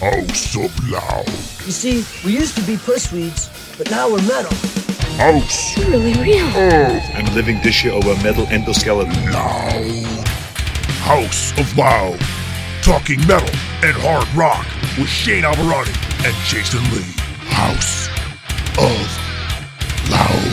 House of Loud. You see, we used to be pussweeds, but now we're metal. House Really real. of I'm living this year over metal endoskeleton. Loud. House of Loud. Talking metal and hard rock with Shane Alvarani and Jason Lee. House of Loud.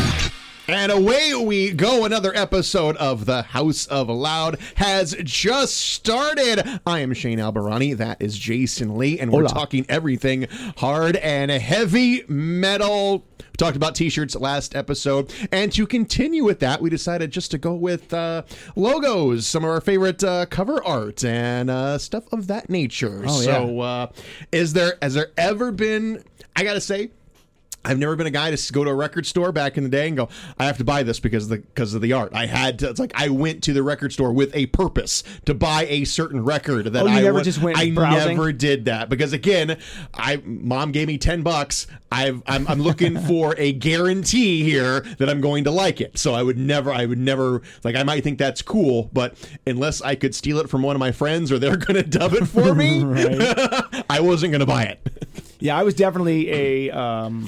And away we go. Another episode of the House of Loud has just started. I am Shane Alberani. That is Jason Lee. And we're Hola. talking everything hard and heavy metal. We talked about t shirts last episode. And to continue with that, we decided just to go with uh, logos, some of our favorite uh, cover art, and uh, stuff of that nature. Oh, so, uh, is there, has there ever been, I got to say, I've never been a guy to go to a record store back in the day and go, I have to buy this because of the because of the art. I had to. It's like I went to the record store with a purpose to buy a certain record. That Oh, I never wa- just went I browsing? never did that because again, I mom gave me ten bucks. I've I'm, I'm looking for a guarantee here that I'm going to like it. So I would never I would never like I might think that's cool, but unless I could steal it from one of my friends or they're going to dub it for me, I wasn't going to buy it. Yeah, I was definitely a. Um,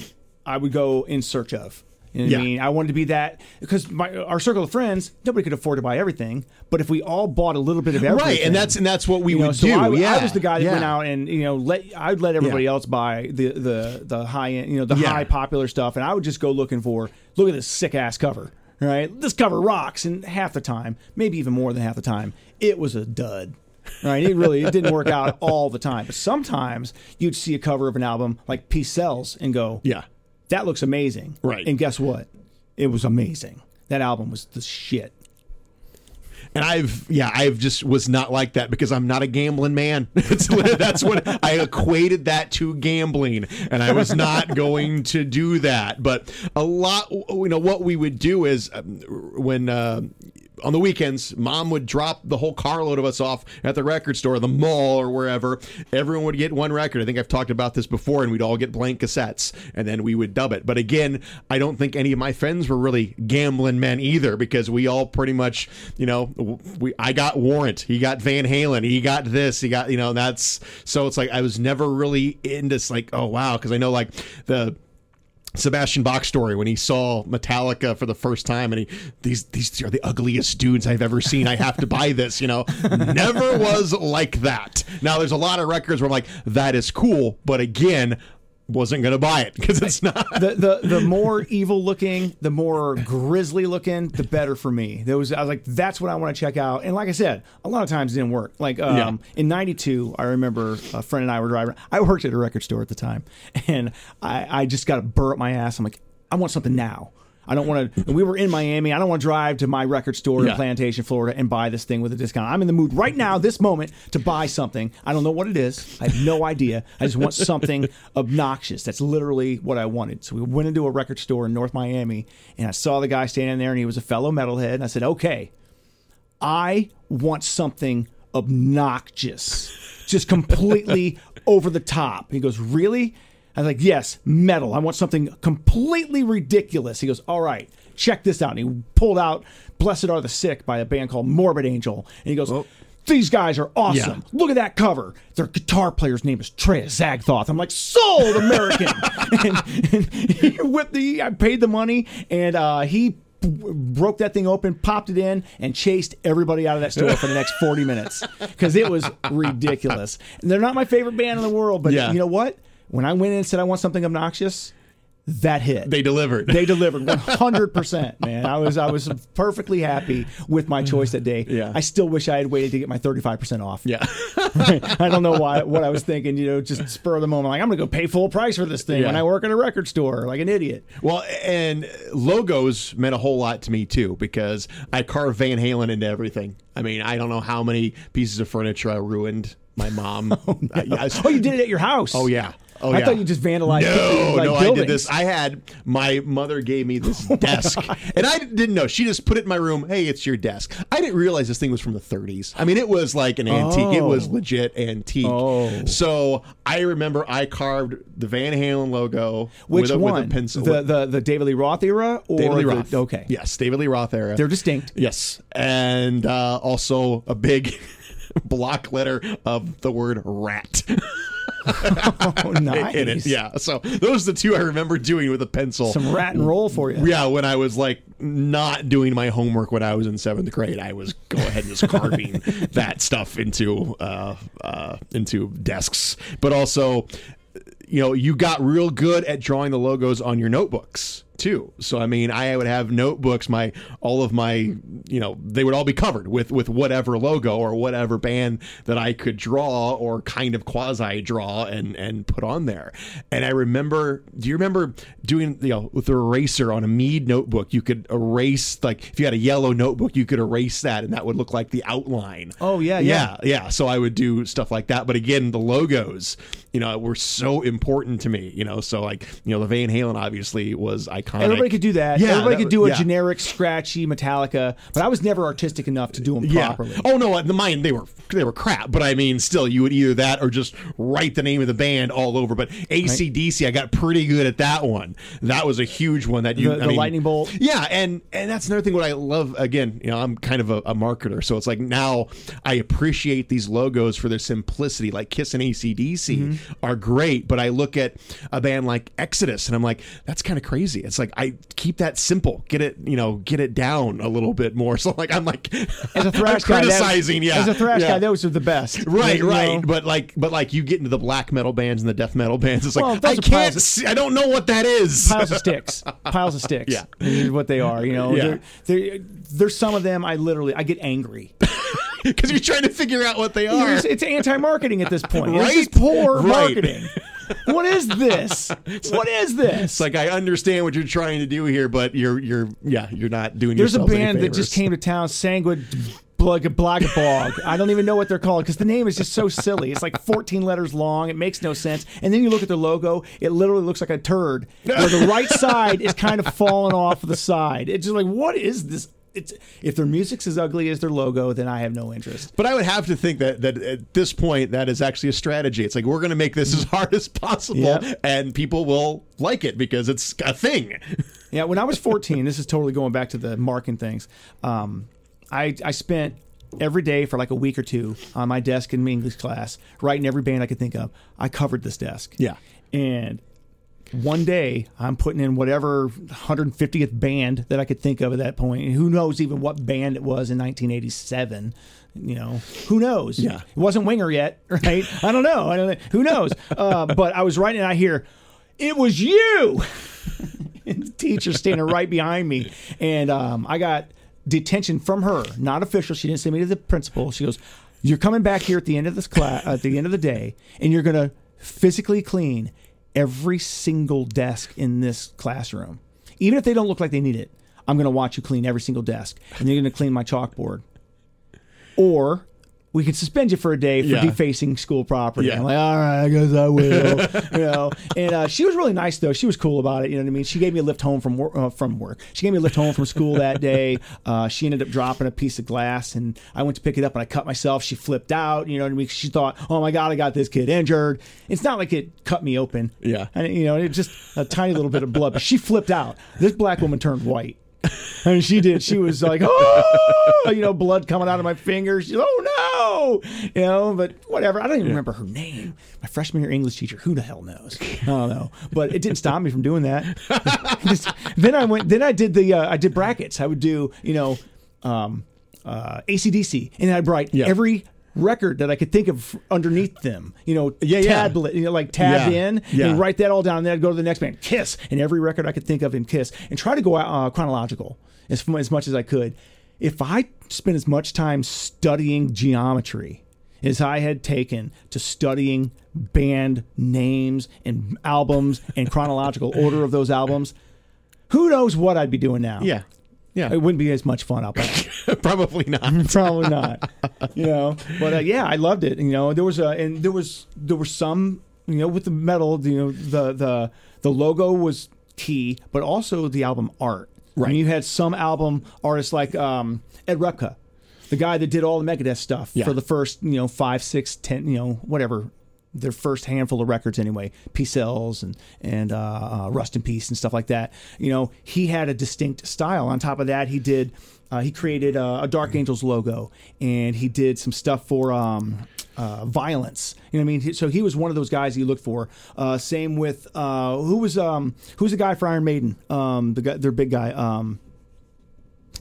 I would go in search of. You know Yeah. I mean? I wanted to be that because my our circle of friends, nobody could afford to buy everything. But if we all bought a little bit of everything, Right, and that's and that's what we you know, would so do. I, yeah, I was the guy that yeah. went out and you know let I'd let everybody Yeah. else buy the the the high end, you know, the high popular stuff, and I would just go looking for look at this sick ass cover. Right, this cover rocks, and half the time, maybe even more than half the time, it was a dud. Right, it really it didn't work out all the time, but sometimes you'd see a cover of an album like Peace Sells and go, Yeah. That looks amazing. Right. And guess what? It was amazing. That album was the shit. And I've yeah, I've just was not like that because I'm not a gambling man. That's what I equated that to gambling, and I was not going to do that. But a lot, you know, what we would do is um, when. Uh, on the weekends, mom would drop the whole carload of us off at the record store, the mall, or wherever. Everyone would get one record. I think I've talked about this before, and we'd all get blank cassettes, and then we would dub it. But again, I don't think any of my friends were really gambling men either, because we all pretty much, you know, we I got Warrant, he got Van Halen, he got this, he got, you know, that's so it's like I was never really into like, oh wow, because I know like the. Sebastian Bach story when he saw Metallica for the first time and he these these are the ugliest dudes I've ever seen. I have to buy this, you know. Never was like that. Now there's a lot of records where I'm like that is cool, but again, wasn't going to buy it because it's not The, the the more evil looking, the more grisly looking, the better for me. There was I was like, that's what I want to check out. And like I said, a lot of times it didn't work. Like um, Yeah. in '92, I remember a friend and I were driving. I worked at a record store at the time, and I, I just got a burr up my ass. I'm like, I want something now. I don't want to. We were in Miami. I don't want to drive to my record store Yeah. in Plantation, Florida, and buy this thing with a discount. I'm in the mood right now, this moment, to buy something. I don't know what it is. I have no idea. I just want something obnoxious. That's literally what I wanted. So we went into a record store in North Miami, and I saw the guy standing there, and he was a fellow metalhead. And I said, "Okay, I want something obnoxious, just completely over the top. He goes, Really? I was like, Yes, metal. I want something completely ridiculous. He goes, All right, check this out. And he pulled out Blessed Are the Sick by a band called Morbid Angel. And he goes, these guys are awesome. Yeah. Look at that cover. Their guitar player's name is Trey Azagthoth. I'm like, sold American. and, and he whipped the, I paid the money, and uh, he broke that thing open, popped it in, and chased everybody out of that store for the next 40 minutes because it was ridiculous. And they're not my favorite band in the world, but Yeah. you know what? When I went in and said I want something obnoxious, that hit. they delivered. They delivered 100%, man. I was I was perfectly happy with my choice that day. Yeah. I still wish I had waited to get my 35% off. yeah. I don't know why what I was thinking, you know, just spur of the moment like I'm going to go pay full price for this thing when I work at a record store like an idiot. Well, and logos meant a whole lot to me too because I carved Van Halen into everything. I mean, I don't know how many pieces of furniture I ruined. My mom. Oh, I- I- Oh, you did it at your house. oh yeah. Oh I yeah. thought you just vandalized No, like, no, I buildings. did this. I had my mother gave me this Oh desk, and I didn't know. She just put it in my room. Hey, it's your desk. I didn't realize this thing was from the 30s. I mean, it was like an antique. It was Oh. legit antique. Oh. So I remember I carved the Van Halen logo Which with a, one? with a pencil. The, the the David Lee Roth era or David Lee the- Roth. okay. Yes, David Lee Roth era. They're distinct. Yes, and uh, also a big block letter of the word rat. Oh, nice. in it. Yeah. So those are the two I remember doing with a pencil. Some rat and roll for you. yeah, when I was like not doing my homework when I was in seventh grade, I was go ahead and just carving that stuff into uh, uh, into desks. But also, you know, you got real good at drawing the logos on your notebooks too. So I mean, I would have notebooks. My all of my, you know, they would all be covered with with whatever logo or whatever band that I could draw or kind of quasi draw and and put on there. And I remember, do you remember doing you know with the eraser on a Mead notebook? You could erase like if you had a yellow notebook, you could erase that, and that would look like the outline. Oh, yeah, yeah. yeah, yeah. So I would do stuff like that. But again, the logos, you know, were so important to me. You know, so like you know, the Van Halen obviously was iconic. Everybody could do that. Yeah, Everybody that could do a yeah. generic, scratchy Metallica, but I was never artistic enough to do them Yeah. properly. Oh no, the mine they were they were crap. But I mean, still, you would either that or just write the name of the band all over. But ACDC, I got pretty good at that one. That was a huge one that you The- the mean- lightning bolt? Yeah, and and that's another thing. What I love again, you know, I'm kind of a, a marketer, so it's like now I appreciate these logos for their simplicity. Like Kiss and ACDC Mm-hmm. are great, but I look at a band like Exodus and I'm like, that's kind of crazy. It's like I keep that simple, get it, you know, get it down a little bit more. So like I'm like As a thrash guy, criticizing, yeah, As a thrash yeah. guy, those are the best. Right, You know? right, but like, but like, you get into the black metal bands and the death metal bands. It's like Well, I can't, of- see, I don't know what that is. piles of sticks, piles of sticks. Yeah. is what they are. You know, Yeah. They're- they're- there's some of them I literally I get angry. because you're trying to figure out what they are. It's, it's anti-marketing at this point. Right? It's just poor Right. marketing. What is this? What is this? It's like I understand what you're trying to do here, but you're you're yeah, you're not doing. There's a band that just came to town, Sanguid Blag- Blagabog. I don't even know what they're called because the name is just so silly. It's like 14 letters long. It makes no sense. And then you look at their logo, it literally looks like a turd where the right side is kind of falling off the side. It's just like, what is this? It's, if their music's as ugly as their logo, then I have no interest. But I would have to think that that at this point that is actually a strategy. It's like we're going to make this as hard as possible, Yeah. and people will like it because it's a thing. Yeah, when I was 14, this is totally going back to the marking things. Um, I I spent every day for like a week or two on my desk in my English class, writing every band I could think of. I covered this desk. Yeah. And one day I'm putting in whatever 150th band that I could think of at that point. And who knows even what band it was in 1987. You know, who knows? Yeah. It wasn't Winger yet, right? I don't know. I don't know. Who knows? Uh, but I was writing and I hear, it was you. and the teacher standing right behind me. And um, I got detention from her, not official. She didn't send me to the principal. She goes, "You're coming back here at the end of this class, at the end of the day, and you're gonna physically clean every single desk in this classroom, even if they don't look like they need it. I'm gonna watch you clean every single desk, and you're gonna clean my chalkboard, or." We can suspend you for a day for Yeah. defacing school property. Yeah. I'm like, all right, I guess I will. you know, and uh, she was really nice though. She was cool about it. You know what I mean? She gave me a lift home from work. Uh, from work, she gave me a lift home from school that day. Uh, she ended up dropping a piece of glass, and I went to pick it up, and I cut myself. She flipped out. You know what I mean? She thought, oh my god, I got this kid injured. It's not like it cut me open. Yeah. and you know, it just a tiny little bit of blood. But she flipped out. This black woman turned white. And she did. She was like, oh, you know, blood coming out of my fingers. She's, oh no, you know. But whatever. I don't even remember her name. My freshman year English teacher. Who the hell knows? I don't know. But it didn't stop me from doing that. Just- then I went. Then I did the. Uh, I did brackets. I would do, you know, um, uh, ACDC, and I'd write Yeah. every record that I could think of underneath them. You know, Yeah, yeah. tablet, you know, like tab Yeah. in, Yeah. and write that all down. And then I'd go to the next band, Kiss, and every record I could think of in Kiss, and try to go uh, chronological as, as much as I could. If I spent as much time studying geometry as I had taken to studying band names and albums and chronological order of those albums, who knows what I'd be doing now? Yeah, yeah, It wouldn't be as much fun, I'll bet. probably not. Probably not. You know, but uh, yeah, I loved it. You know, there was a and there was there were some you know with the metal. You know, the the the logo was key, but also the album art. Right. And you had some album artists like um, Ed Repka, the guy that did all the Megadeth stuff Yeah. for the first you know five, six, ten, you know whatever their first handful of records anyway, Peace Sells and and uh, uh, Rust in Peace and stuff like that. You know, he had a distinct style. On top of that, he did uh, he created a Dark Angels logo, and he did some stuff for um, uh, violence. You know what I mean? So he was one of those guys you look for. Uh, same with uh, who was um, who's the guy for Iron Maiden? Um, the guy, their big guy, um,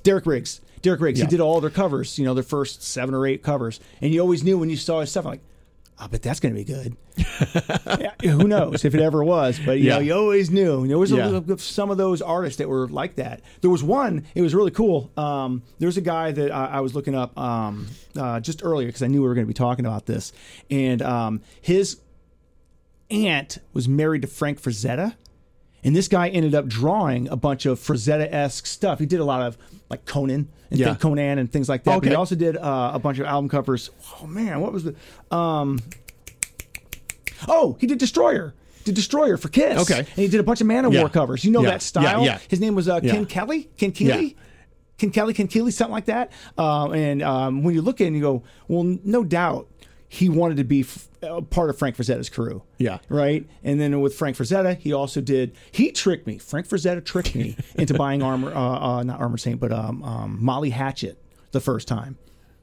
Derek Riggs. Derek Riggs. Yeah. He did all their covers. You know, their first seven or eight covers, and you always knew when you saw his stuff. like, I bet that's going to be good. yeah, who knows if it ever was, but you Yeah. know, you always knew. There was a Yeah. little- some of those artists that were like that. There was one. It was really cool. Um, there was a guy that I, I was looking up um, uh, just earlier because I knew we were going to be talking about this, and um, his aunt was married to Frank Frazetta. And this guy ended up drawing a bunch of Frazetta esque stuff. He did a lot of like Conan and Yeah. Conan and things like that. But he Okay. also did uh, a bunch of album covers. Oh man, what was the? Um, oh, he did Destroyer. Did Destroyer for Kiss. Okay. and he did a bunch of Manowar Yeah. War covers. You know Yeah. that style. Yeah. His name was uh, Ken. Kelly. Ken. Yeah. Ken Kelly, Ken Keeley, something like that. Um, and um, when you look at it and you go, well, no doubt he wanted to be f- a part of Frank Frazetta's crew. Yeah. Right. And then with Frank Frazetta, he also did, he tricked me. Frank Frazetta tricked me into buying Armor, uh, uh, not Armored Saint, but um, um, Molly Hatchet the first time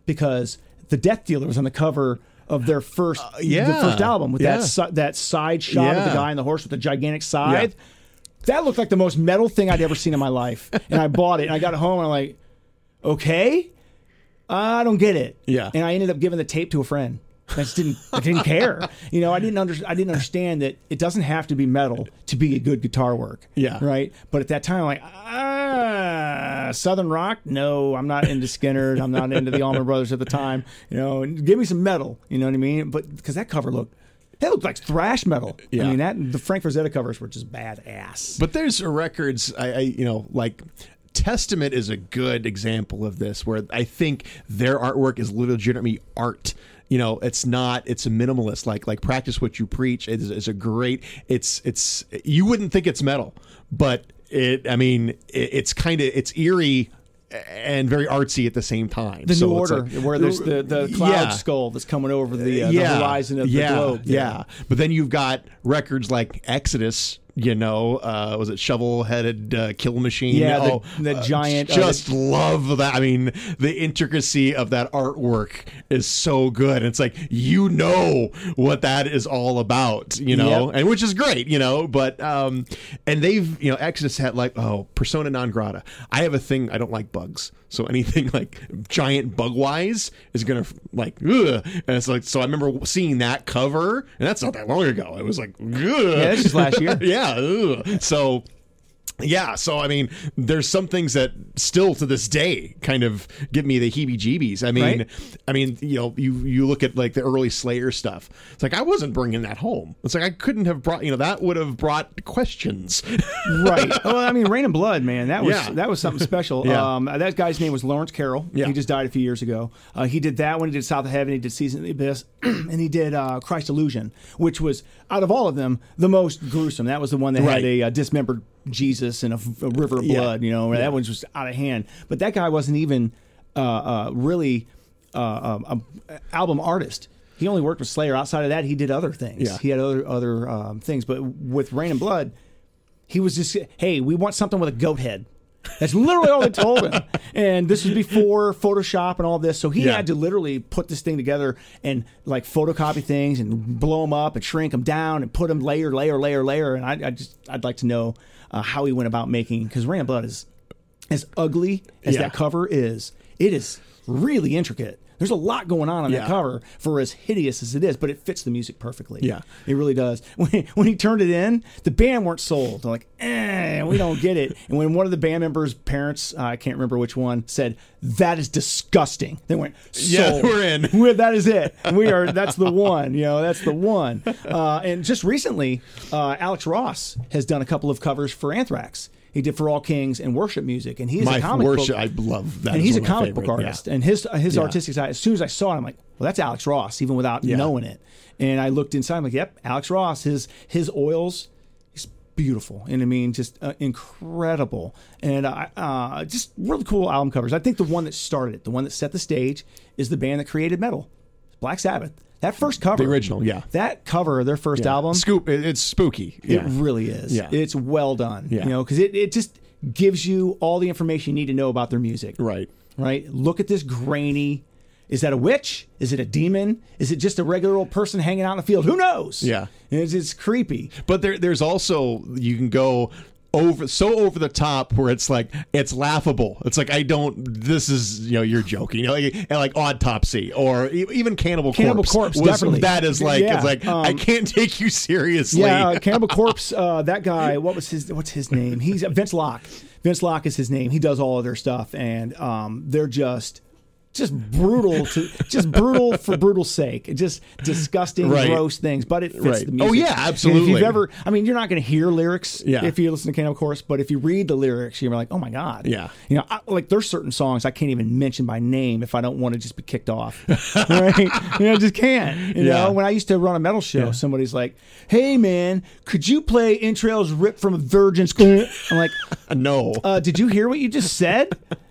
because the Death Dealer was on the cover of their first, the yeah. first album with Yeah. that, si- that side shot of the guy on the horse with the gigantic scythe. That looked like the most metal thing I'd ever seen in my life. And I bought it and I got it home and I'm like, okay, I don't get it. Yeah. And I ended up giving the tape to a friend. I just didn't. I didn't care. You know, I didn't under, I didn't understand that it doesn't have to be metal to be a good guitar work. Yeah. Right. But at that time, I'm like, ah, Southern rock. No, I'm not into Skynyrd. I'm not into the Allman Brothers at the time. You know, and give me some metal. You know what I mean? But because that cover looked. That looked like thrash metal. Yeah. I mean, that the Frank Frazetta covers were just badass. But there's records, I, I you know, like Testament is a good example of this, where I think their artwork is legitimately art. You know, it's not. It's a minimalist. Like like practice what you preach is, is a great. It's it's you wouldn't think it's metal, but it. I mean, it, it's kind of it's eerie and very artsy at the same time. The So New Order, like- where there's the, the cloud Yeah. skull that's coming over the, uh, the horizon of yeah, the globe. Yeah, but then you've got records like Exodus. You know, uh, was it shovel-headed uh, kill machine? Yeah, the- oh, the uh, giant, uh, Just love that. I mean, the intricacy of that artwork is so good. It's like you know what that is all about. You know, Yep. and which is great. You know, but um, and they've you know Exodus had like oh persona non grata. I have a thing. I don't like bugs. So anything like giant bug wise is gonna like ugh. and it's like so I remember seeing that cover and that's not that long ago. It was like ugh. Yeah, this is last year. yeah. ugh. So yeah, so I mean, there's some things that still to this day kind of give me the heebie-jeebies. I mean, Right. I mean, you know, you you look at like the early Slayer stuff. It's like I wasn't bringing that home. It's like I couldn't have brought, you know, that would have brought questions. right. Well, I mean, Reign in Blood, man, that was Yeah. that was something special. Yeah. Um, that guy's name was Lawrence Carroll. Yeah. He just died a few years ago. Uh, he did that one. He did South of Heaven. He did Season of the Abyss, and he did uh, Christ Illusion, which was out of all of them the most gruesome. That was the one that Right. had a uh, dismembered Jesus and a, a river of Yeah. blood. You know, that one was just out of hand. But that guy wasn't even uh, uh, really uh, um, a album artist. He only worked with Slayer. Outside of that, he did other things. Yeah. He had other other um, things. But with Reign in Blood, he was just, hey, we want something with a goat head. That's literally all they told him. And this was before Photoshop and all this. So he Yeah. had to literally put this thing together and like photocopy things and blow them up and shrink them down and put them layer, layer, layer, layer. And I, I just, I'd like to know uh, how he went about making, because Reign in Blood is as ugly as Yeah. that cover is. It is really intricate. There's a lot going on on Yeah. that cover for as hideous as it is, but it fits the music perfectly. Yeah. It really does. When, when he turned it in, the band weren't sold. They're like, eh, we don't get it. And when one of the band members' parents, uh, I can't remember which one, said, that is disgusting, they went, Yeah, we're in. We- that is it. We are, that's the one, you know, that's the one. Uh, and just recently, uh, Alex Ross has done a couple of covers for Anthrax. He did For All Kings and worship music. And he's My a comic worship, book I love that. and he's a one of my comic book favorite, yeah. artist, and his his Yeah. artistic side. As soon as I saw it, I'm like, well, that's Alex Ross, even without Yeah. knowing it. And I looked inside, I'm like, yep, Alex Ross. His his oils, he's beautiful, and I mean, just uh, incredible, and uh, uh, just really cool album covers. I think the one that started it, the one that set the stage, is the band that created metal, Black Sabbath. That first cover, The original, yeah. that cover their first Yeah. album, Scoop. it- It's spooky. it Yeah. really is. Yeah. It's well done. Yeah. You know, because it, it just gives you all the information you need to know about their music. Right. Right? Look at this grainy. Is that a witch? Is it a demon? Is it just a regular old person hanging out in the field? Who knows? Yeah. It's, it's creepy. But there, there's also you can go over so over the top where it's like it's laughable. It's like I don't. This is you know you're joking. You know, like, and like autopsy or even Cannibal Corpse. Cannibal Corpse, was, definitely. That is like Yeah, it's like I um, can't take you seriously. Yeah, uh, Cannibal Corpse. Uh, that guy. What was his? What's his name? He's Vince Locke. Vince Locke is his name. He does all of their stuff, and um, they're just. Just brutal to just brutal for brutal sake. Just disgusting, Right. gross things, but it fits Right. the music. Oh, yeah, And if absolutely. you've ever, I mean, you're not going to hear lyrics Yeah. if you listen to Cannibal Corpse, but if you read the lyrics, you're like, oh my god, Yeah. You know, I, like there's certain songs I can't even mention by name if I don't want to just be kicked off, right? You know, I just can't. You Yeah. know, when I used to run a metal show, somebody's like, "Hey, man, could you play Entrails Ripped from a Virgin's?" I'm like, no. uh, "Did you hear what you just said?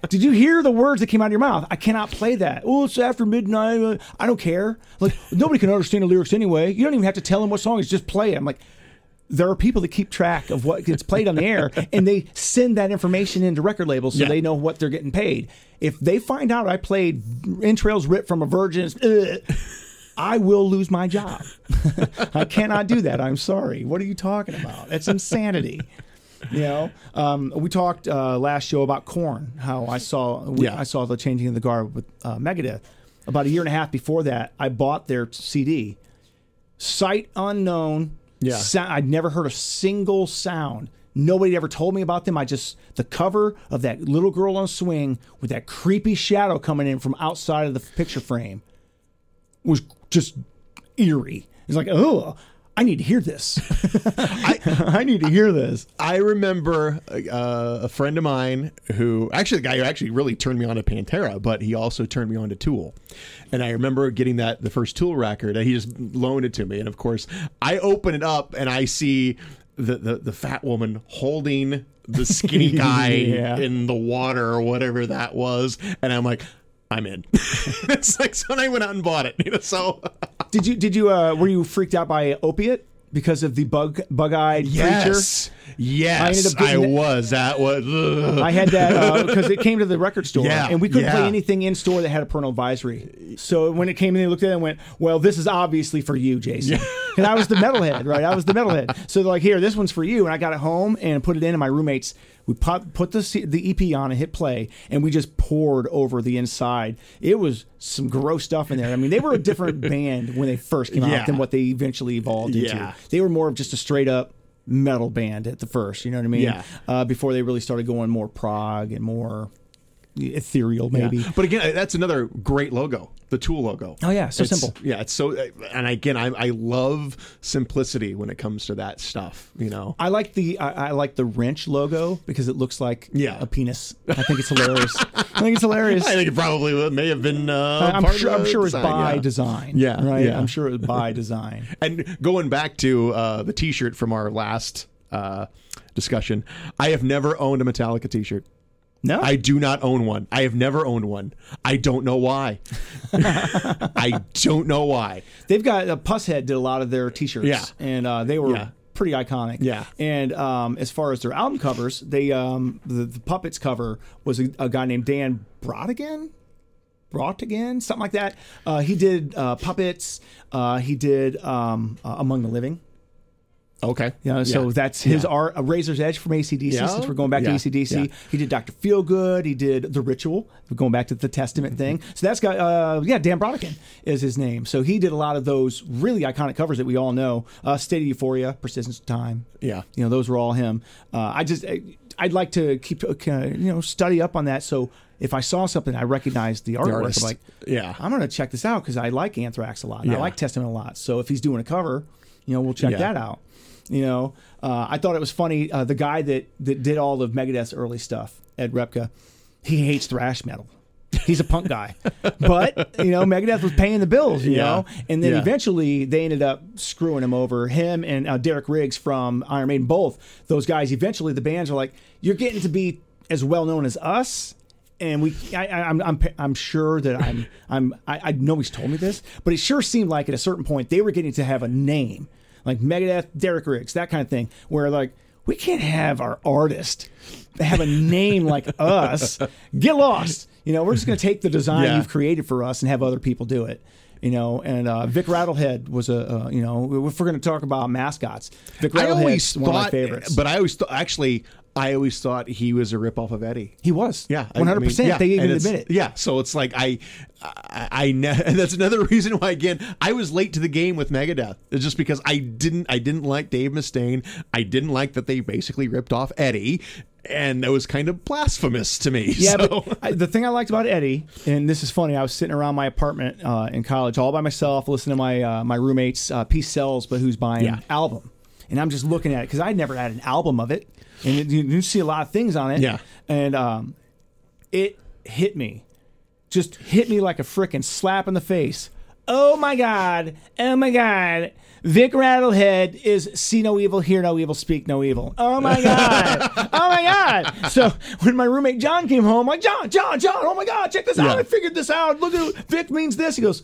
Did you hear the words that came out of your mouth? I cannot play that. Oh, it's after midnight. uh, I don't care. Like nobody can understand the lyrics anyway. You don't even have to tell them what song. It's just play it." I'm like. There are people that keep track of what gets played on the air, and they send that information into record labels so Yeah. they know what they're getting paid. If they find out I played entrails ripped from a virgin's, ugh, I will lose my job. I cannot do that. I'm sorry. What are you talking about? That's insanity. You know, um, we talked uh, last show about Korn. How I saw we, Yeah. I saw the changing of the guard with uh, Megadeth. About a year and a half before that, I bought their CD. Sight unknown. Yeah. Sou- I'd never heard a single sound. Nobody ever told me about them. I just the cover of that little girl on a swing with that creepy shadow coming in from outside of the picture frame was just eerie. It's like, oh, I need to hear this. I, I need to hear this. I remember uh, a friend of mine who actually the guy who actually really turned me on to Pantera, but he also turned me on to Tool. And I remember getting that the first Tool record. And he just loaned it to me, and of course, I open it up and I see the the, the fat woman holding the skinny guy Yeah. in the water or whatever that was, and I'm like. I'm in. it's like so. I went out and bought it. You know, so Did you did you uh, were you freaked out by opiate because of the bug bug eyed yes, yes, I I, ended up getting was. That was. ugh. I had that because it came to the record store, Yeah, and we couldn't play anything in store that had a parental advisory. So when it came in, they looked at it and went, "Well, this is obviously for you, Jason." And I was the metalhead, right? I was the metalhead. So they're like, "Here, this one's for you." And I got it home and put it in, and my roommates we put put the the EP on and hit play, and we just poured over the inside. It was some gross stuff in there. I mean, they were a different band when they first came out than what they eventually evolved into. Yeah. They were more of just a straight up metal band at the first. You know what I mean? Yeah. uh, before they really started going more prog and more ethereal, maybe. Yeah. But again, that's another great logo, the Tool logo. Oh, yeah, so It's- simple. Yeah, it's so. And again, I, I love simplicity when it comes to that stuff. You know. I like the I, I like the wrench logo because it looks like Yeah. a penis. I think it's hilarious. I think it's hilarious. I think it probably may have been. Uh, I'm sure. I'm sure it's by yeah. design. Yeah, right. yeah. I'm sure it was by design. And going back to uh, the T-shirt from our last uh, discussion, I have never owned a Metallica T-shirt. No, I do not own one. I have never owned one. I don't know why. I don't know why. they've got uh, Pushead did a lot of their T-shirts. Yeah. and uh, they were Yeah. pretty iconic. Yeah. and um, as far as their album covers, they um, the, the puppets cover was a, a guy named Dan Brautigam. Brought again, something like that. Uh, he did uh, puppets. Uh, he did um, uh, Among the Living. Okay. You know, so Yeah. that's his Yeah. art, a Razor's Edge from ACDC, Yeah. since we're going back Yeah. to ACDC. He did Dr. Feelgood. He did The Ritual. We're going back to the Testament thing. So that's got, uh, yeah, Dan Brautigam is his name. So he did a lot of those really iconic covers that we all know. Uh, State of Euphoria, Persistence of Time. Yeah. You know, those were all him. Uh, I just, I'd like to keep, uh, you know, study up on that. So if I saw something, I recognized the artwork. I'm like, Yeah. I'm going to check this out because I like Anthrax a lot. And I like Testament a lot. So if he's doing a cover, you know, we'll check Yeah. that out. You know, uh, I thought it was funny. Uh, the guy that that did all of Megadeth's early stuff, Ed Repka, he hates thrash metal. He's a punk guy, but you know, Megadeth was paying the bills. You Yeah. know, and then Yeah. eventually they ended up screwing him over. Him and uh, Derek Riggs from Iron Maiden, both those guys. Eventually, the bands are like, "You're getting to be as well known as us." and we, I, I, I'm, I'm, I'm sure that I'm, I'm, I, I know he's told me this, but it sure seemed like at a certain point they were getting to have a name, like Megadeth, Derek Riggs, that kind of thing, where like we can't have our artist have a name like us. Get lost. You know, we're just going to take the design Yeah. you've created for us and have other people do it. You know, and uh, Vic Rattlehead was a, uh, you know, if we're going to talk about mascots, Vic Rattlehead's one of my favorites. but I always thought actually. I always thought he was a ripoff of Eddie. he was, Yeah, one hundred percent. They even admit it. Yeah, so it's like I, I, I ne- and that's another reason why again I was late to the game with Megadeth. It's just because I didn't, I didn't like Dave Mustaine. I didn't like that they basically ripped off Eddie, and that was kind of blasphemous to me. Yeah, so. but I, the thing I liked about Eddie, and this is funny, I was sitting around my apartment uh, in college all by myself, listening to my uh, my roommate's uh, Peace Sells, but who's buying Yeah. album, and I'm just looking at it because I'd never had an album of it, and it, you, you see a lot of things on it, Yeah. and um, it hit me, just hit me like a freaking slap in the face. Oh my god! Oh my god! Vic Rattlehead is see no evil, hear no evil, speak no evil. Oh my god! oh my god! So when my roommate John came home, I'm like John, John, John, oh my god, check this out! I figured this out. Look at Vic means this. He goes,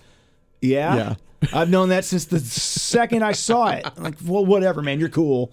Yeah. Yeah. I've known that since the second I saw it. I'm like, well, whatever, man. You're cool.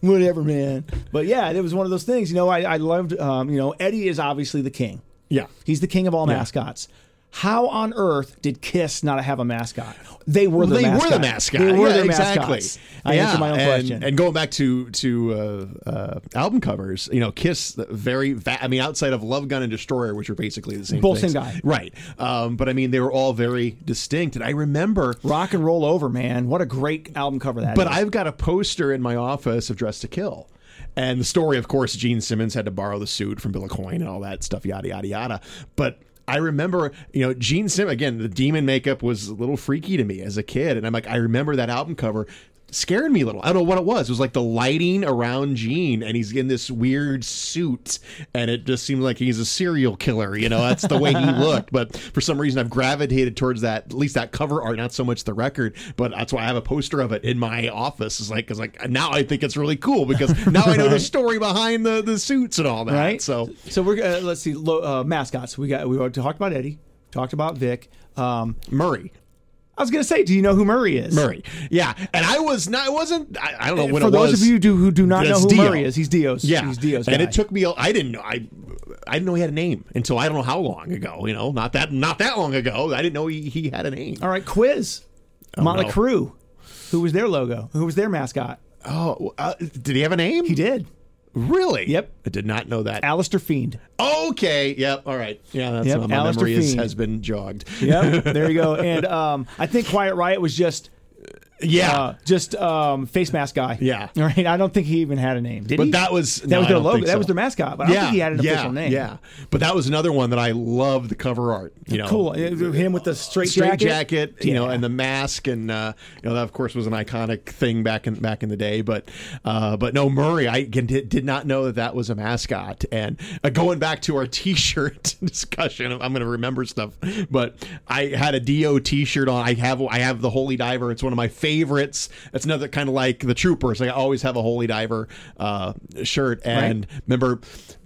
Whatever, man. But yeah, it was one of those things. You know, I, I loved. Um, you know, Eddie is obviously the king. Yeah. He's the king of all mascots. How on earth did Kiss not have a mascot? They were the they mascot. were the mascot. They were yeah, their exactly. mascots. I yeah, answered my own and, question. And going back to to uh, uh, album covers, you know, Kiss, very, va- I mean, outside of Love Gun and Destroyer, which are basically the same, Both things. same guy. right? Um, but I mean, they were all very distinct, and I remember. Rock and roll over, man. What a great album cover that But is. I've got a poster in my office of Dress to Kill. And the story, of course, Gene Simmons had to borrow the suit from Bill Aucoin and all that stuff, yada, yada, yada. But I remember, you know, Gene Simmons, again, the demon makeup was a little freaky to me as a kid. And I'm like, I remember that album cover scared me a little. I don't know what it was. It was like the lighting around Gene, and he's in this weird suit, and it just seemed like he's a serial killer. You know, that's the way he looked. But for some reason, I've gravitated towards that, at least that cover art, not so much the record. But that's why I have a poster of it in my office. Is like, because like now I think it's really cool because now I know the story behind the the suits and all that. right? So so we're uh, let's see lo- uh, mascots. We got we talked about Eddie, talked about Vic. Um, Murray. I was gonna say, do you know who Murray is? Murray, yeah, and I was not. I wasn't. I, I don't know when it was. For it those was. of you do, who do not know who Dio. Murray is, he's Dio's. Yeah, he's Dio's and guy. it took me. I didn't know. I I didn't know he had a name until I don't know how long ago. You know, not that not that long ago. I didn't know he, he had a name. All right, quiz. Motley no. Crue. Who was their logo? Who was their mascot? Oh, uh, did he have a name? He did. Really? Yep. I did not know that. Allister Fiend. okay. Yep. All right. Yeah. That's Yep, my Allister memory is, Fiend. has been jogged. Yep, there you go. And um, I think Quiet Riot was just Yeah. uh, just um, face mask guy. Yeah. All right. I don't think he even had a name. Did but he? that was that no, was their logo. think That was their mascot. But I don't think he had an yeah, official name. Yeah, but that was another one that I loved the cover art. You know, Cool. Him with the straight, straight jacket. jacket, you know, and the mask, and uh, you know that of course was an iconic thing back in back in the day. But uh, but no, Murray, I did, not know that that was a mascot. And uh, going back to our T-shirt discussion, I'm going to remember stuff. But I had a Dio T-shirt on. I have I have the Holy Diver. It's one of my favorites. It's another kind of like the Troopers. I always have a Holy Diver uh, shirt, and remember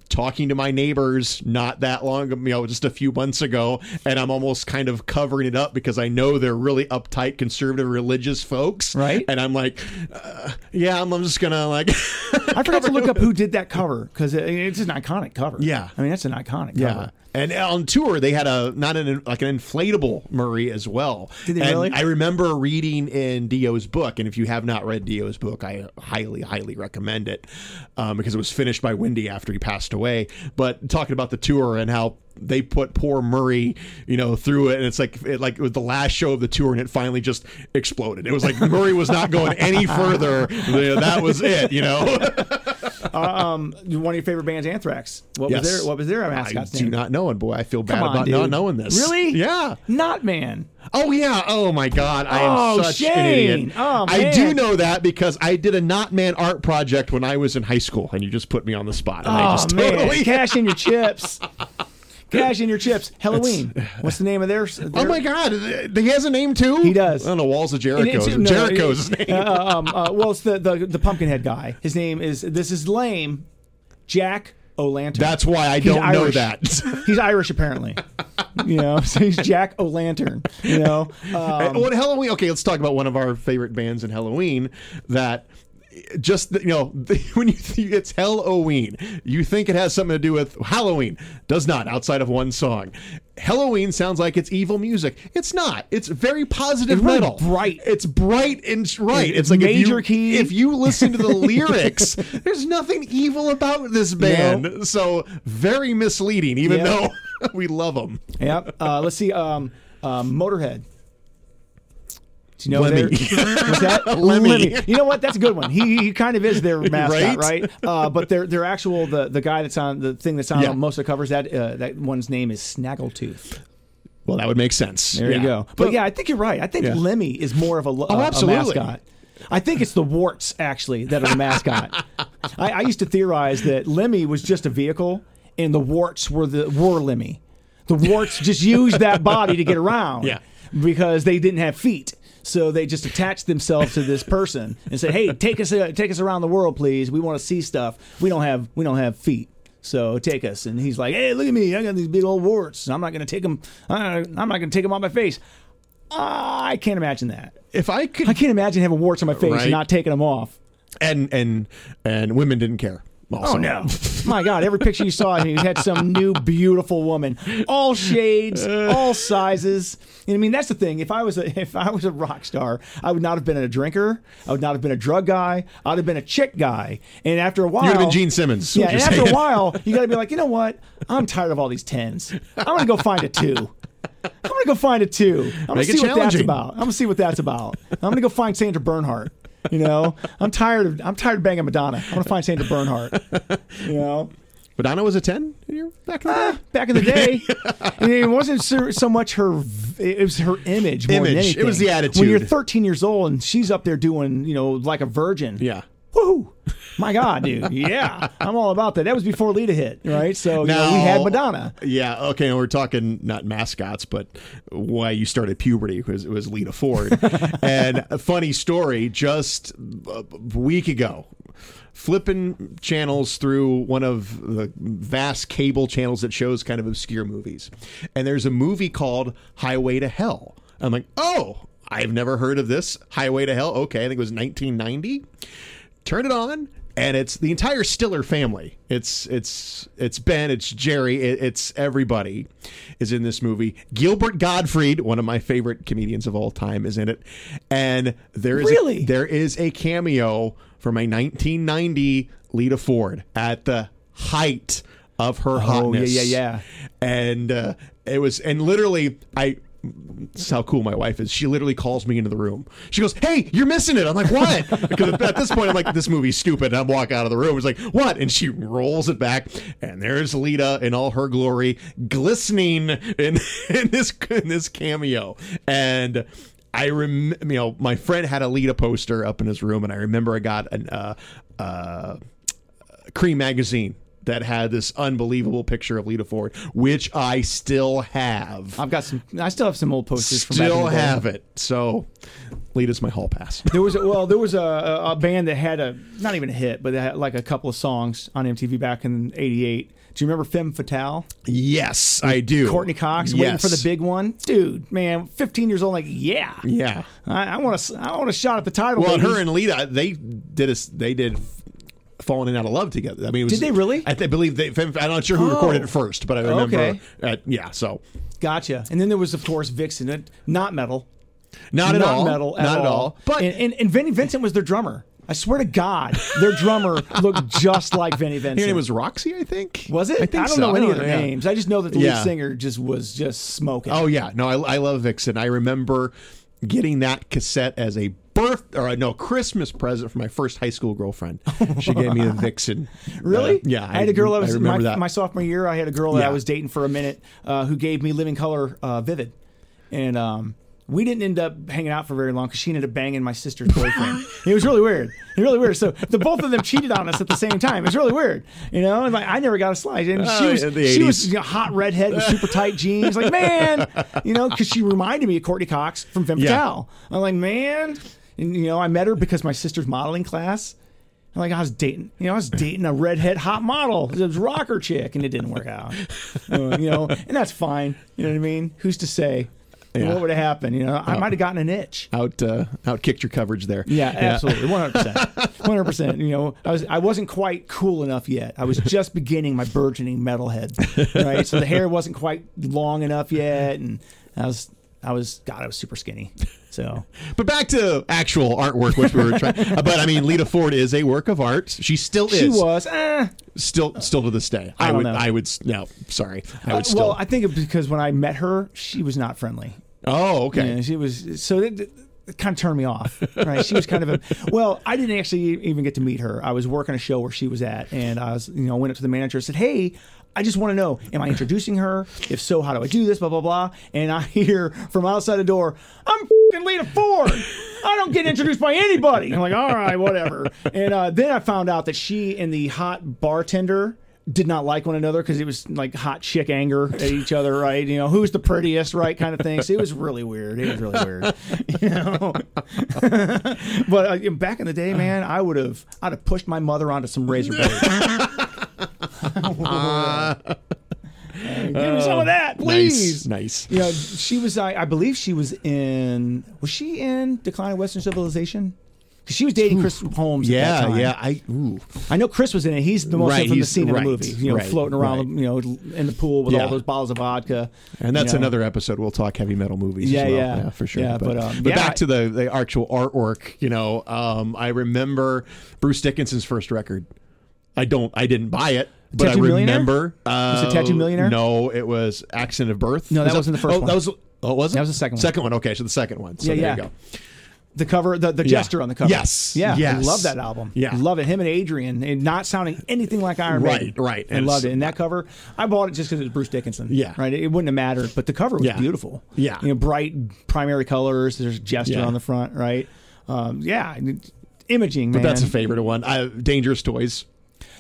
talking to my neighbors not that long, you know, just a few months ago, and I'm almost kind of covering it up because I know they're really uptight, conservative, religious folks, Right. And I'm like, uh, yeah, I'm, I'm just gonna like, I forgot to look up who did that cover because it's an iconic cover. Yeah. I mean that's an iconic yeah. cover. And on tour, they had a not an like an inflatable Murray as well. Did they and really? I remember reading in Dio's book, and if you have not read Dio's book, I highly, highly recommend it um, because it was finished by Wendy after he passed away. But talking about the tour and how they put poor Murray, you know, through it, and it's like it, like it was the last show of the tour, and it finally just exploded. It was like Murray was not going any further. That was it, you know. Um, one of your favorite bands, Anthrax. What was their What was their I mascot's do name? not know, and boy, I feel bad on, about dude. not knowing this. Really? Yeah. Not man. Oh yeah. Oh my God. I am Oh, such Shane. an idiot. Oh, I do know that because I did a Not Man art project when I was in high school, and you just put me on the spot. And I Oh just man, totally. cash in your chips. Cash in your chips. Helloween. What's the name of their? Oh my God. He has a name too. He does. I don't know. Walls of Jericho. it's- no, no, Jericho's it- name. uh, um, uh, well, it's the, the the Pumpkinhead guy. His name is. This is lame. Jack O'Lantern. That's why I He's don't know Irish. that. he's Irish apparently. you know, so he's Jack O'Lantern. You know, um, what Helloween? Okay, let's talk about one of our favorite bands in Helloween. That just you know when you think it's Helloween, you think it has something to do with Halloween. Does not. Outside of one song, Helloween sounds like it's evil music. It's not. It's very positive It's really metal. bright. It's bright and right. It's It's, like if major you, key. If you listen to the lyrics, there's nothing evil about this band. So very misleading. Even Yeah. though we love them. Yep. Uh, let's see. Um, um, Motorhead. Do you know Lemmy. was that Lemmy. You know what? That's a good one. He, he kind of is their mascot, Right? right? Uh, but their their actual the the guy that's on the thing that's on Yeah. most of the covers that uh, that one's name is Snaggletooth. Well, that would make sense. There Yeah. you go. But yeah, I think you're right. I think Yeah. Lemmy is more of a, a, a Oh, absolutely. mascot. I think it's the warts actually that are the mascot. I, I used to theorize that Lemmy was just a vehicle, and the warts were the were Lemmy. The warts just used that body to get around. Yeah. Because they didn't have feet. So they just attached themselves to this person and said, "Hey, take us uh, take us around the world, please. We want to see stuff. We don't have we don't have feet, so take us." And he's like, "Hey, look at me! I got these big old warts. I'm not going to take them. I'm not going to take them on my face." I can't imagine that. If I could I can't imagine having warts on my face Right. and not taking them off. and and and women didn't care. Also. Oh no! My God! Every picture you saw, he had some new beautiful woman, all shades, all sizes. And I mean, that's the thing. If I was a if I was a rock star, I would not have been a drinker. I would not have been a drug guy. I'd have been a chick guy. And after a while, You'd have been Gene Simmons. Yeah, and you're after a while, you got to be like, you know what? I'm tired of all these tens. I'm gonna go find a two. I'm gonna go find a two. I'm gonna see what that's about. I'm gonna see what that's about. I'm gonna go find Sandra Bernhard. You know, I'm tired of I'm tired of banging Madonna. I'm gonna find Sandra Bernhard. You know, Madonna was a ten back in the ah, day. back in the day, and it wasn't so, so much her. It was her image. Image. It was the attitude. When you're 13 years old and she's up there doing, you know, like a virgin. Yeah. Woo! My God, dude. Yeah, I'm all about that. That was before Lita hit, right? So you know, we had Madonna. Yeah. Okay. And we're talking not mascots, but why you started puberty because it was Lita Ford. and a funny story, just a week ago, flipping channels through one of the vast cable channels that shows kind of obscure movies, and there's a movie called Highway to Hell. I'm like, oh, I've never heard of this Highway to Hell. Okay, I think it was 1990. Turn it on, and it's the entire Stiller family. It's it's it's Ben, it's Jerry, it, it's everybody is in this movie. Gilbert Gottfried, one of my favorite comedians of all time, is in it, and there is Really? a, there is a cameo from a 1990 Lita Ford at the height of her Oh, yeah, yeah, yeah. And uh, it was, and literally, I. This is how cool my wife is. She literally calls me into the room. She goes, "Hey, you're missing it." I'm like, "What?" Because at this point, I'm like, "This movie's stupid." And I'm walking out of the room. It's like, "What?" And she rolls it back, and there's Lita in all her glory, glistening in in this in this cameo. And I rem, you know, my friend had a Lita poster up in his room, and I remember I got an uh, uh, Creem magazine that had this unbelievable picture of Lita Ford, which I still have. I've got some. I still have some old posters. Still have it. So, Lita's my hall pass. There was a, well, there was a, a, band that had a not even a hit, but they had like a couple of songs on MTV back in '88. Do you remember Femme Fatale? yes, I do. Courtney Cox waiting for the big one, dude. Man, 15 years old, like yeah, Yeah. I, I want to. I want a shot at the title. Well, baby. her and Lita, they did a, they did falling in out of love together. I mean, was, Did they really? I, I believe they. I'm not sure who Oh. recorded it first, but I remember. Okay. Uh, yeah. So, Gotcha. And then there was, of course, Vixen. Not metal. not at not all. metal. At not all. at all. But and, and, and Vinnie Vincent was their drummer. I swear to God, their drummer looked just like Vinnie Vincent. her name was Roxy, I think. Was it? I think don't so. know any of their yeah. names. I just know that the Yeah. lead singer just was just smoking. Oh yeah, no, I, I love Vixen. I remember getting that cassette as a birth or uh, no Christmas present for my first high school girlfriend. She gave me a Vixen. Really? Uh, yeah, I, had a girl that was I remember my, my sophomore year. I had a girl that I was dating for a minute uh, who gave me Living Colour uh, Vivid, and um, we didn't end up hanging out for very long because she ended up banging my sister's boyfriend. it was really weird. It was really weird. So the both of them cheated on us at the same time. It's really weird, you know. And like I never got a slice, and she Oh, was the she was 80s. you know, hot redhead with super tight jeans. Like man, you know, because she reminded me of Courtney Cox from Femme Yeah. Fatale. I'm like man, and you know, I met her because my sister's modeling class Like I was dating, you know, I was dating a redhead hot model, it was rocker chick, and it didn't work out. Uh, you know, and that's fine. You know what I mean? Who's to say? Yeah. What would have happened? You know, I might have gotten an itch. Out uh, out kicked your coverage there. Yeah, absolutely, one hundred percent, one hundred percent. You know, I was I wasn't quite cool enough yet. I was just beginning my burgeoning metalhead, right? So the hair wasn't quite long enough yet, and I was I was God, I was super skinny. So But back to actual artwork, which we were trying. but I mean, Lita Ford is a work of art. She still is. she was. Eh, still still to this day. I don't would know. I would no, sorry. I Uh, would still well, I think it because when I met her, she was not friendly. Oh, okay. Yeah, she was so it, it kind of turned me off. Right? She was kind of a well. I didn't actually even get to meet her. I was working a show where she was at, and I was you know went up to the manager and said, "Hey." I just want to know, am I introducing her? If so, how do I do this? Blah, blah, blah. And I hear from outside the door, I'm fing Lita Ford. I don't get introduced by anybody. I'm like, all right, whatever. And uh, then I found out that she and the hot bartender did not like one another because it was like hot chick anger at each other, right? You know, who's the prettiest, right? Kind of thing. So it was really weird. It was really weird. You know, but uh, back in the day, man, I would have, I'd have pushed my mother onto some razor blades. Give me some of that, please. Nice. You know, she was. I, I believe she was in. Was she in Decline of Western Civilization? Because she was dating Chris Holmes. at that Yeah, time. yeah. I ooh. I know Chris was in it. He's the most Right, he's- scene in the movie. You know, right, floating around, right. you know, in the pool with Yeah. all those bottles of vodka. And that's you know. another episode. We'll talk heavy metal movies. Yeah, as well. yeah. for sure. Yeah, but, um, but yeah, back I- to the the actual artwork. You know, um, I remember Bruce Dickinson's first record. I don't. I didn't buy it. But Tattoo I remember. Uh, Was it Tattoo Millionaire? No, it was Accident of Birth. No, that Was wasn't the first oh, one. That was. Oh, was it? That was the second one. Second one. Okay, so the second one. So Yeah, there yeah. you go. The cover, the, the jester on the cover. Yes, Yeah. yes. I love that album. Yeah. Love it. Him and Adrian, and not sounding anything like Iron Right, Maiden. right. I And loved it. And that cover, I bought it just because it was Bruce Dickinson. Yeah. Right. It wouldn't have mattered, but the cover was Yeah. beautiful. Yeah. You know, bright primary colors. There's jester Yeah. on the front. Right. Um, yeah. Imaging, man. But that's a favorite one. I, Dangerous Toys.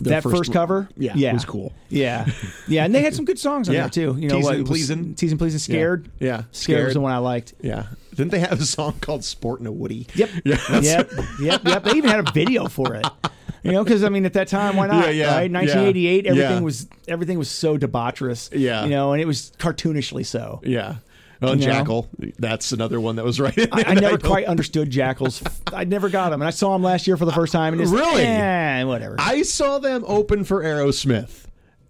That first, cover, Yeah, yeah, was cool. Yeah, yeah, and they had some good songs on Yeah. there too. You know, Teasing what, and it was- Pleasing. teasing, pleasing, scared. Yeah. scared, Scared. was the one I liked. Yeah. Didn't they have a song called "Sporting a Woody"? Yep, Yeah. yep, yep, yep. They even had a video for it. You know, because I mean, at that time, why not? Yeah, yeah, right? 1988, yeah. everything Yeah. was everything was so debaucherous. Yeah. you know, and it was cartoonishly so. Yeah. Oh, You know? Jackyl. That's another one that was right. I, I never don't- quite understood Jackyls. I never got them, and I saw them last year for the first time. And it's Really? eh, whatever. I saw them open for Aerosmith.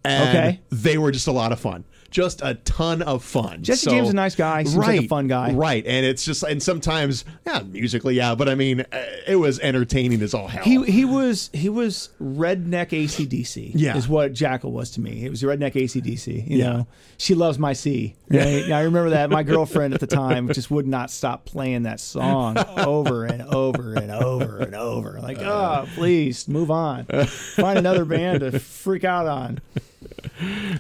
And Okay. They were just a lot of fun. Just a ton of fun. Jesse So- James is a nice guy. Seems like a fun guy. Right. And it's just, and sometimes, yeah, musically, yeah, but I mean, uh, it was entertaining as all hell. He he was he was redneck ACDC. Yeah. is what Jackyl was to me. It was redneck ACDC. You Yeah. know, she loves my C. Right? I remember that my girlfriend at the time just would not stop playing that song over and over and over and over. Like, oh, please move on. Find another band to freak out on.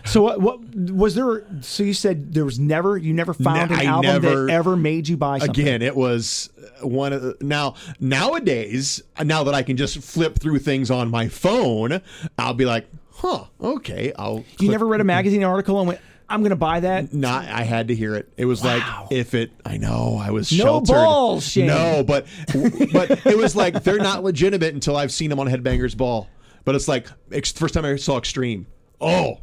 So what? What was there? So you said there was never you never found Ne- an I album never- that ever made you buy something. Again, it was uh, one of the, now nowadays. Now that I can just flip through things on my phone, I'll be like, "Huh, okay." I'll. You click- never read a magazine article and went, "I'm going to buy that." Not, I had to hear it. It was Wow. like if it. I know I was No sheltered. balls, Shane. No, but but it was like they're not legitimate until I've seen them on Headbangers Ball. But it's like first time I saw Extreme. Oh,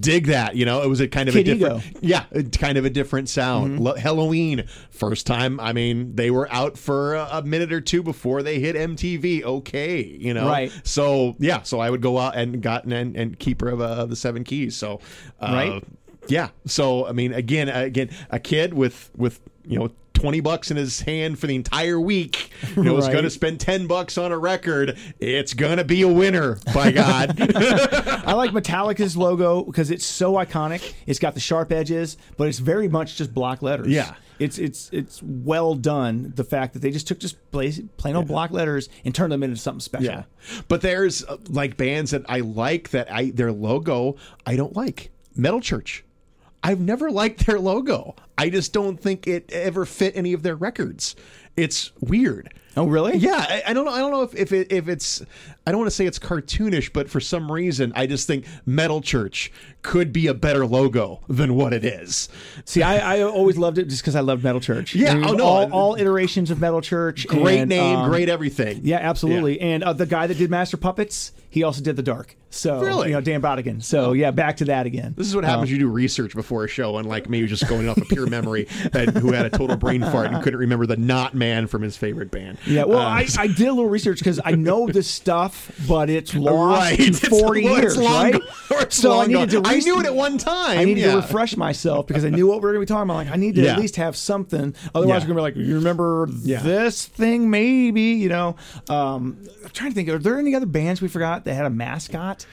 dig that! You know, it was a kind of Kid a different. Ego. Yeah, kind of a different sound. Lo- Helloween first time. I mean, they were out for a, a minute or two before they hit MTV. Okay, you know, Right. So yeah, so I would go out and gotten and, and keeper of, uh, the seven keys. So uh, Right. yeah. So I mean, again, again, a kid with with you know. 20 bucks in his hand for the entire week. You know, is Right. going to spend 10 bucks on a record. It's going to be a winner, by God. I like Metallica's logo because it's so iconic. It's got the sharp edges, but it's very much just block letters. Yeah. It's it's it's well done. The fact that they just took just plain, plain old block letters and turned them into something special. Yeah, but there's uh, like bands that I like that I their logo I don't like. Metal Church. I've never liked their logo. I just don't think it ever fit any of their records. It's weird. Oh, really? Yeah, I, I don't know. I don't know if if, it, if it's. I don't want to say it's cartoonish, but for some reason, I just think Metal Church could be a better logo than what it is. See, I, I always loved it just because I loved Metal Church. Yeah, I mean, oh, no. all, all iterations of Metal Church. Great and, name, um, great everything. Yeah, absolutely. And uh, the guy that did Master Puppets, he also did The Dark. So Really? you know Dan Brautigam. So yeah, back to that again. This is what happens. Uh, you do research before a show, and like me, just going off of pure memory, and who had a total brain fart and couldn't remember the not man from his favorite band. yeah, well, Uh, I, I did a little research because I know this stuff, but it's lost Right. in It's- forty well, years, it's long right? gone. It's so I long needed gone. to. I knew it at one time. I needed yeah. to refresh myself because I knew what we were going to be talking about. Like, I need to Yeah. at least have something. Otherwise, Yeah. we're going to be like, you remember this thing? Maybe you know. Um, I'm trying to think. Are there any other bands we forgot that had a mascot?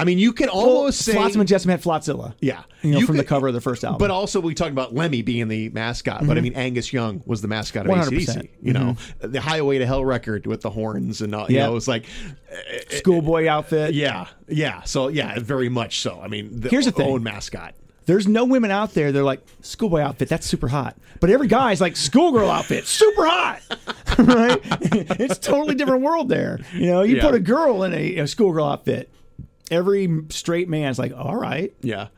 I mean, you can almost say Flotsam and Jetsam had Flotzilla. Yeah, you know, You from the cover of the first album. But also, we talked about Lemmy being the mascot. But I mhm. mean, Angus Young was the mascot of 100%. ACDC. You know, mm-hmm. the Highway to Hell record with the horns and all. You know, it was like, uh, schoolboy outfit. yeah, yeah. So yeah, very much so. I mean, the Here's the thing. own mascot. There's no women out there. They're like schoolboy outfit. That's super hot. But every guy's like schoolgirl outfit. Super hot. right? it's totally different world there. You know, you Yeah. put a girl in a, a schoolgirl outfit. Every straight man's like, all right, Yeah.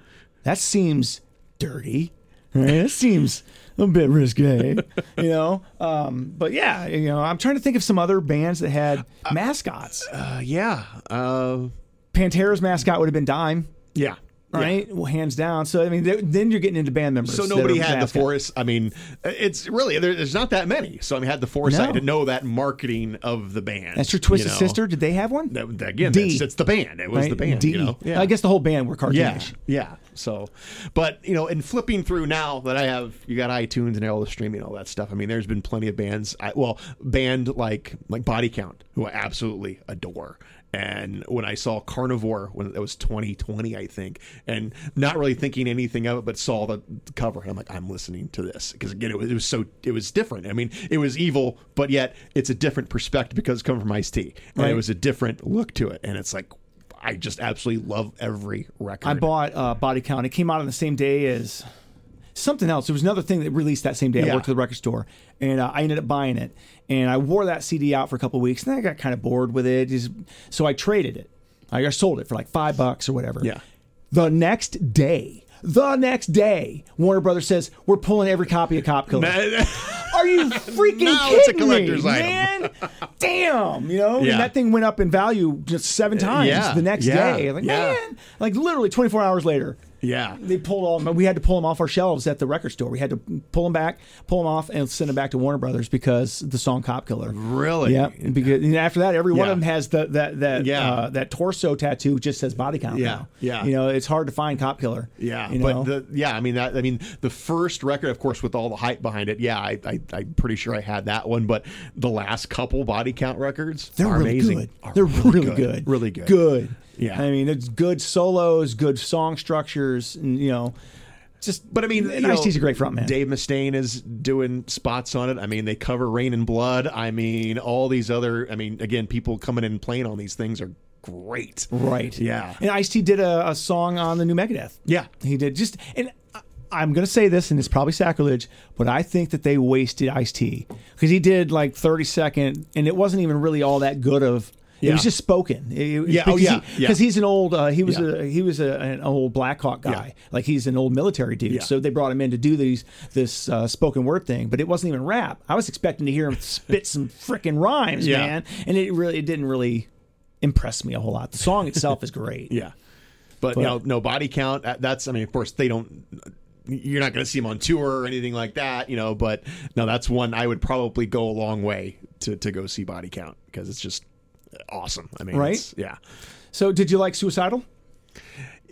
that seems dirty. Right? That seems a bit risque. You know. Um, but yeah, you know, I'm trying to think of some other bands that had mascots. Uh, yeah. Uh, Pantera's mascot would have been Dime. yeah. Right, well, hands down. So I mean, th- then you're getting into band members. So nobody had the force. I mean, it's really there, there's not that many. So I mean, had the foresight No. to know that marketing of the band. That's your Twisted you know. Sister. Did they have one? That, that- again, D. that's, it's the band. It was Right? the band. D. You know? Yeah. I guess the whole band were Yeah, cartoonish. yeah. So, but you know, and flipping through now that I have, you got iTunes and all the streaming, all that stuff. I mean, there's been plenty of bands. I, well, band like like Body Count, who I absolutely adore. And when I saw Carnivore, when it was 2020, I think, and not really thinking anything of it, but saw the cover, I'm like, I'm listening to this because again, it was, it was so it was different. I mean, it was evil, but yet it's a different perspective because it's coming from Ice T, and Right. it was a different look to it, and it's like. I just absolutely love every record. I bought uh, Body Count. It came out on the same day as something else. There was another thing that released that same day. I Yeah. worked at the record store, and uh, I ended up buying it. And I wore that CD out for a couple weeks, and I got kind of bored with it. Just- so I traded it. I sold it for like five bucks or whatever. Yeah. The next day, the next day, Warner Brothers says we're pulling every copy of Cop Killer. Are you freaking Now kidding it's a collector's me, item. man? Damn, you know, Yeah. and that thing went up in value just seven uh, times yeah, the next yeah, day. Like, man, like literally 24 hours later. Yeah. They pulled all. We had to pull them off our shelves at the record store. We had to pull them back, pull them off, and send them back to Warner Brothers because the song "Cop Killer." Really? Yeah. Because and after that, every one of them has the, that that Yeah. uh, that torso tattoo just says body count. Yeah, now. yeah. You know, it's hard to find "Cop Killer." Yeah, You know? but the yeah, I mean that. I mean the first record, of course, with all the hype behind it. Yeah, I, I I'm pretty sure I had that one. But the last couple body count records, They're are really amazing. good. They're really good. really good. Good. Yeah. I mean, it's good solos, good song structures, and you know, just. But I mean, and you know, Ice-T's a great frontman. Dave Mustaine is doing spots on it. I mean, they cover Reign in Blood. I mean, all these other. I mean, again, people coming in and playing on these things are great. Right. Yeah. And Ice T did a, a song on the new Megadeth. Yeah. He did just and I'm going to say this and it's probably sacrilege, but I think that they wasted Ice T because he did like 30 second and it wasn't even really all that good of. It was just spoken. It- Yeah, oh, because yeah, he- yeah. Because he's an old. Uh, he was Yeah. a he was a, an old Blackhawk guy. Yeah. Like he's an old military dude. Yeah. So they brought him in to do these this uh, spoken word thing, but it wasn't even rap. I was expecting to hear him spit some freaking rhymes, Yeah. man, and it really it didn't really impress me a whole lot. The song itself is great. Yeah, but, you know, no body count. That's I mean, of course, they don't. You're not going to see them on tour or anything like that, you know. But no, that's one I would probably go a long way to to go see body count because it's just awesome. I mean, Right? Yeah. So, did you like Suicidal?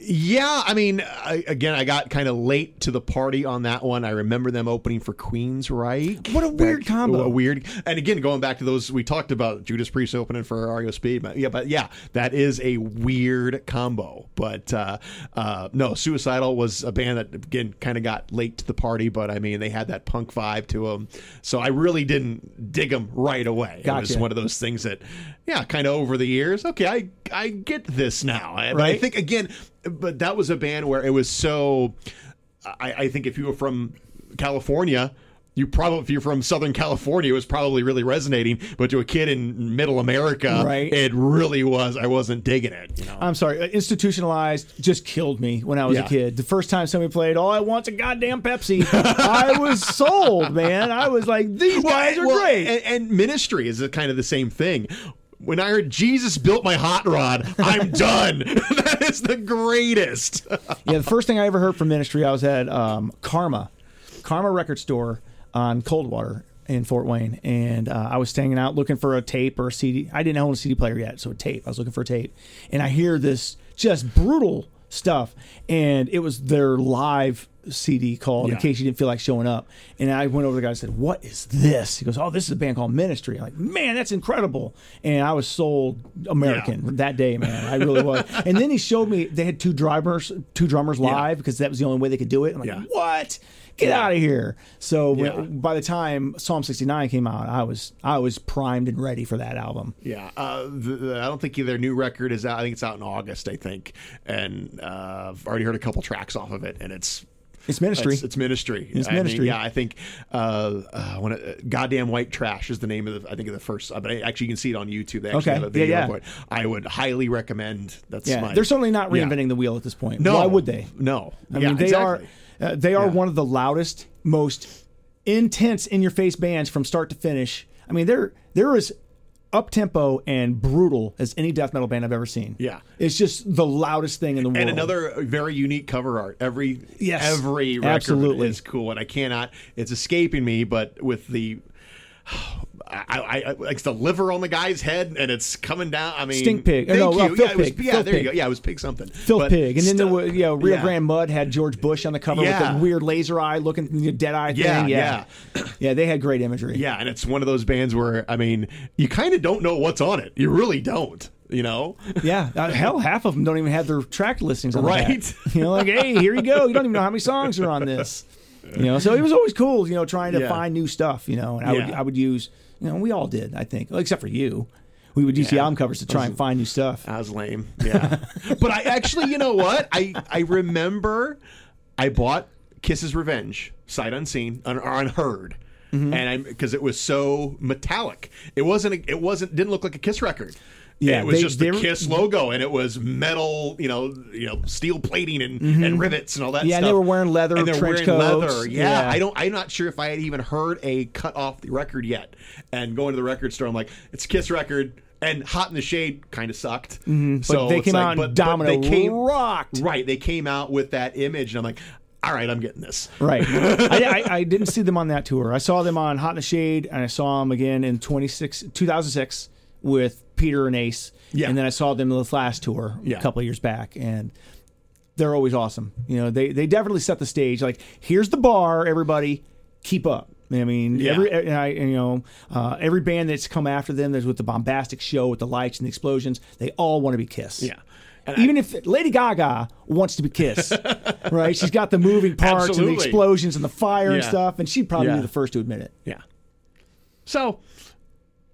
Yeah, I mean, I, again, I got kind of late to the party on that one. I remember them opening for Queens, right? What a weird combo. A weird, and again, going back to those we talked about, Judas Priest opening for REO Speed. But yeah, but yeah, that is a weird combo. But uh, uh, no, Suicidal was a band that again kind of got late to the party, but I mean, they had that punk vibe to them. So I really didn't dig them right away. It was one of those things that, yeah, kind of over the years. Okay, I I get this now. But I Right. think again, but that was a band where it was so I, I think if you were from California. You probably, if you're from Southern California, it was probably really resonating. But to a kid in Middle America, Right. it really was. I wasn't digging it. You know, I'm sorry, uh, institutionalized just killed me when I was Yeah. a kid. The first time somebody played "All I Want's a Goddamn Pepsi," I was sold, man. I was like, "These guys are well, great." And, and ministry is kind of the same thing. When I heard Jesus built my hot rod, I'm done. that is the greatest. yeah, the first thing I ever heard from ministry, I was at um, Karma, Karma Record Store on Coldwater in Fort Wayne, and uh, I was staying out looking for a tape or a CD. I didn't own a CD player yet, so a tape. I was looking for a tape, and I hear this just brutal stuff, and it was their live CD called in case you didn't feel like showing up. And I went over to the guy and said, "What is this?" He goes, "Oh, this is a band called Ministry." I'm like, "Man, that's incredible!" And I was sold American that day, man. I really was. and then he showed me they had two drummers, two drummers live because that was the only way they could do it. I'm like, Yeah. "What?" Get out of here! So when- Yeah. by the time Psalm 69 came out, I was I was primed and ready for that album. Yeah, uh, the, the, I don't think their new record is out. I think it's out in August. I think, and uh, I've already heard a couple tracks off of it, and it's It's ministry. It's, it's ministry. It's I mean, ministry. yeah, I think uh, uh, when it, "Goddamn White Trash" is the name of the. I think of the first. uh, But I, actually, you can see it on YouTube. They actually Okay. have a video Yeah, yeah. for it. I would highly recommend. That's yeah, my, they're certainly not yeah. reinventing the wheel at this point. No, Why would they? No, I Yeah, mean, they exactly. are uh, they are Yeah. one of the loudest, most intense, in your face bands from start to finish. I mean, they're they're as up tempo and brutal as any death metal band I've ever seen. Yeah. it's just the loudest thing in the world. And another very unique cover art. Every Yes, every record absolutely. is cool, and I cannot. It's escaping me, but with the. I, I, I like the liver on the guy's head, and it's coming down. I mean, Stink pig. Thank No, you. uh, yeah, it was, Pig. yeah, there Pig. you go. Yeah, it was pig something. Filth But Pig, and then there still- was you know, Rio yeah. Grande Mud had George Bush on the cover Yeah. with the weird laser eye looking dead eye thing. Yeah, Yeah, yeah, they had great imagery. Yeah, and it's one of those bands where I mean, you kind of don't know what's on it. You really don't. You know, Yeah, uh, hell, half of them don't even have their track listings on. Right. You know, like, hey, here you go. You don't even know how many songs are on this. You know, so it was always cool. You know, trying to Yeah. find new stuff. You know, and I would I would use. You know, we all did. I think, well, except for you. We would use the album covers to try and find new stuff. I was lame. Yeah, but I actually, you know what? I I remember I bought Kiss's Revenge sight unseen un, or unheard. Mm-hmm. And I because it was so metallic, it wasn't. A, it wasn't. Didn't look like a Kiss record. Yeah, it was they- just the Kiss logo, and it was metal, you know, you know, steel plating and, and rivets and all that. Mm-hmm. Yeah, and they were wearing leather and they're wearing coats. leather. Yeah, Yeah. I don't. I'm not sure if I had even heard a cut off the record yet. And going to the record store, I'm like, it's a Kiss record. And Hot in the Shade kind of sucked. Mm-hmm. But they came out and Domino rocked. Right, they came out with that image, and I'm like, all right, I'm getting this. Right. I, I, I didn't see them on that tour. I saw them on Hot in the Shade, and I saw them again in 26, 2006 with Peter and Ace. Yeah. And then I saw them in the last tour Yeah. a couple of years back, and they're always awesome. You know, they they definitely set the stage. Like, here's the bar, everybody, keep up. I mean, Yeah. every and I, you know, uh, every band that's come after them, there's with the bombastic show with the lights and the explosions. They all want to be Kiss. Yeah. And Even if Lady Gaga wants to be Kiss, right? She's got the moving parts and the explosions and the fire and stuff, and she'd probably Yeah. be the first to admit it. Yeah. So,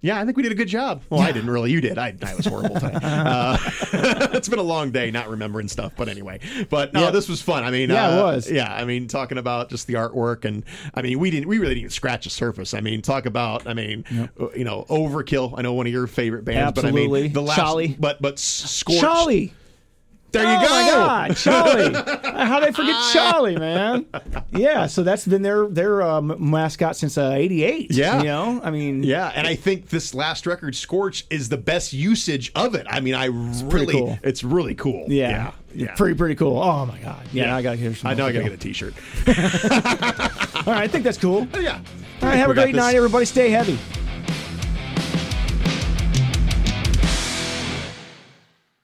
yeah, I think we did a good job. Well, I didn't really. You did. I, I was horrible today. Uh, it's been a long day not remembering stuff, but anyway. But no, Yeah. this was fun. I mean, Yeah, it uh, was. Yeah, I mean, talking about just the artwork, and I mean, we didn't. We really didn't scratch the surface. I mean, talk about. I mean, uh, you know, Overkill. I know one of your favorite bands, but I mean, the last. Charlie. But but Scorch. Charlie. There you oh go. my God, Charlie! How did I forget Charlie, man? Yeah, so that's been their their um, mascot since '88. Yeah. you know, I mean, Yeah, and I think this last record, Scorch, is the best usage of it. I mean, I really, cool. it's really cool. yeah, yeah, yeah. pretty pretty cool. Oh my God, yeah, Yeah. I gotta hear some. I know I gotta get a T-shirt. All right, I think that's cool. yeah. All right, have We a got great this. night, everybody. Stay heavy.